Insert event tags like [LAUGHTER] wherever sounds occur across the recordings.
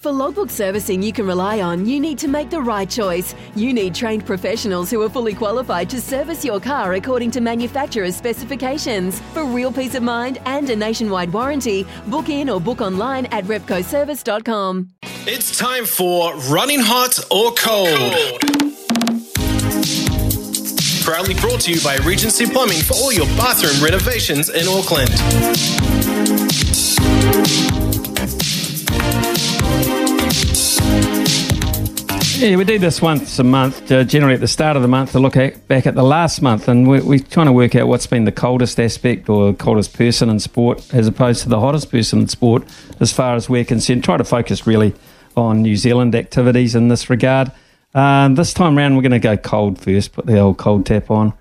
For logbook servicing you can rely on, you need to make the right choice. You need trained professionals who are fully qualified to service your car according to manufacturer's specifications. For real peace of mind and a nationwide warranty, book in or book online at repcoservice.com. It's time for Running Hot or Cold. Proudly brought to you by Regency Plumbing for all your bathroom renovations in Auckland. Yeah, we do this once a month, uh, generally at the start of the month, to look at, back at the last month, and we're, we're trying to work out what's been the coldest aspect or coldest person in sport, as opposed to the hottest person in sport, as far as we're concerned. Try to focus really on New Zealand activities in this regard. Um, this time around, we're going to go cold first, put the old cold tap on,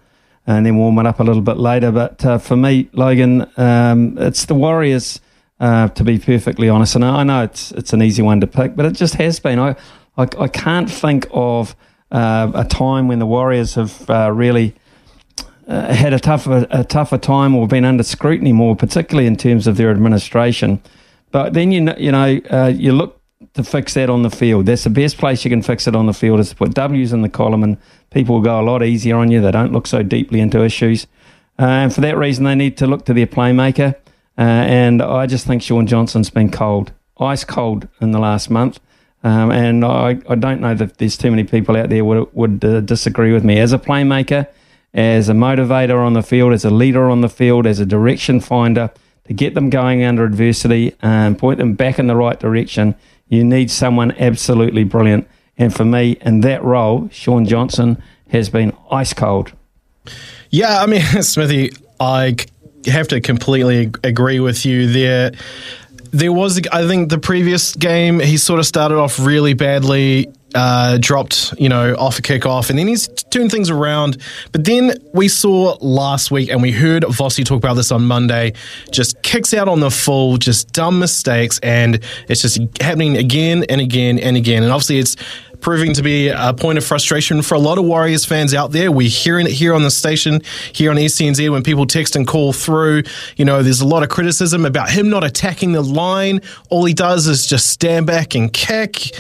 and then warm it up a little bit later. But uh, for me, Logan, um, it's the Warriors. Uh, to be perfectly honest, and I know it's it's an easy one to pick, but it just has been. I I, I can't think of uh, a time when the Warriors have uh, really uh, had a tougher, a tougher time or been under scrutiny more, particularly in terms of their administration. But then you know, you know, uh, you look to fix that on the field. That's the best place you can fix it on the field is to put W's in the column, and people will go a lot easier on you. They don't look so deeply into issues, uh, and for that reason, they need to look to their playmaker. Uh, and I just think Shaun Johnson's been cold, ice cold in the last month. Um, and I, I don't know that there's too many people out there would would uh, disagree with me. As a playmaker, as a motivator on the field, as a leader on the field, as a direction finder, to get them going under adversity and point them back in the right direction, you need someone absolutely brilliant. And for me, in that role, Shaun Johnson has been ice cold. Yeah, I mean, [LAUGHS] Smithy, I have to completely agree with you there there was, I think, the previous game, he sort of started off really badly, uh, dropped, you know, off a kickoff, and then he's turned things around. But then we saw last week, and we heard Vossi talk about this on Monday, just kicks out on the full, just dumb mistakes, and it's just happening again and again and again. And obviously, it's proving to be a point of frustration for a lot of Warriors fans out there. We're hearing it here on the station, here on SCNZ, when people text and call through. You know, there's a lot of criticism about him not attacking the line. All he does is just stand back and kick.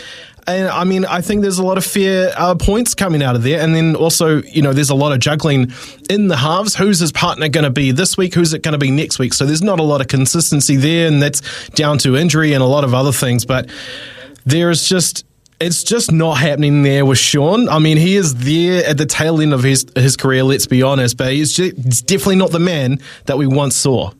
And I mean, I think there's a lot of fair uh, points coming out of there. And then also, you know, there's a lot of juggling in the halves. Who's his partner going to be this week? Who's it going to be next week? So there's not a lot of consistency there. And that's down to injury and a lot of other things. But there's just it's just not happening there with Shaun. I mean, he is there at the tail end of his his career. Let's be honest, but he's, just, he's definitely not the man that we once saw.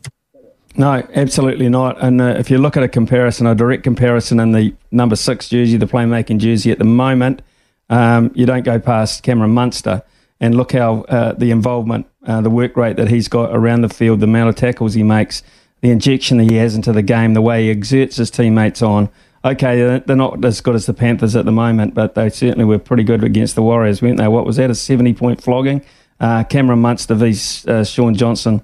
No, absolutely not. And uh, if you look at a comparison, a direct comparison in the number six jersey, the playmaking jersey at the moment, um, you don't go past Cameron Munster. And look how uh, the involvement, uh, the work rate that he's got around the field, the amount of tackles he makes, the injection that he has into the game, the way he exerts his teammates on okay, they're not as good as the Panthers at the moment, but they certainly were pretty good against the Warriors, weren't they? What was that, a 70 point flogging? Uh, Cameron Munster v uh, Shaun Johnson.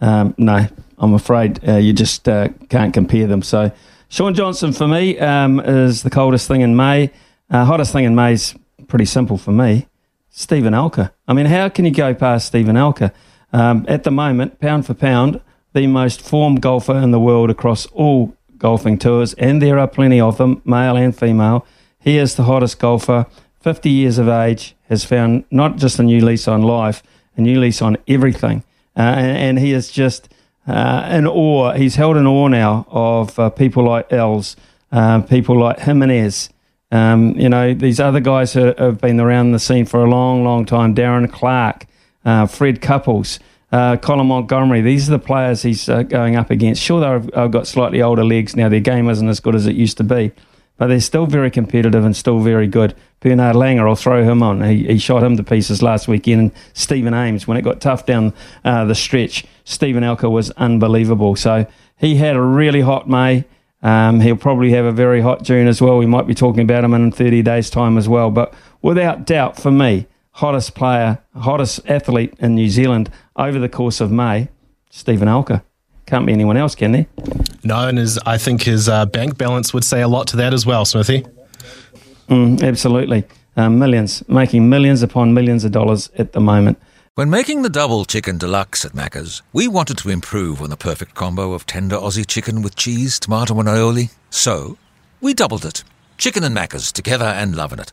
Um, no, I'm afraid uh, you just uh, can't compare them. So, Shaun Johnson for me um, is the coldest thing in May. Uh, hottest thing in May is pretty simple for me. Steven Alker. I mean, how can you go past Steven Alker? Um, at the moment, pound for pound, the most formed golfer in the world across all golfing tours, and there are plenty of them, male and female. He is the hottest golfer, 50 years of age, has found not just a new lease on life, a new lease on everything. Uh, and, and, he is just uh, in awe. He's held in awe now of uh, people like Els, uh, people like Jimenez. Um, you know, these other guys who have been around the scene for a long, long time. Darren Clarke, uh, Fred Couples. Uh, Colin Montgomerie. These are the players he's uh, going up against. Sure, they've uh, got slightly older legs now. Their game isn't as good as it used to be, but they're still very competitive and still very good. Bernard Langer, I'll throw him on. He, he shot him to pieces last weekend. And Stephen Ames, when it got tough down uh, the stretch, Steven Alker was unbelievable. So he had a really hot May. Um, he'll probably have a very hot June as well. We might be talking about him in 30 days' time as well. But without doubt, for me, hottest player, hottest athlete in New Zealand over the course of May, Steven Alker. Can't be anyone else, can there? No, and his, I think his uh, bank balance would say a lot to that as well, Smithy. Mm, absolutely. Um, millions, making millions upon millions of dollars at the moment. When making the double chicken deluxe at Macca's, we wanted to improve on the perfect combo of tender Aussie chicken with cheese, tomato, and aioli. So, we doubled it. Chicken and Macca's together and loving it.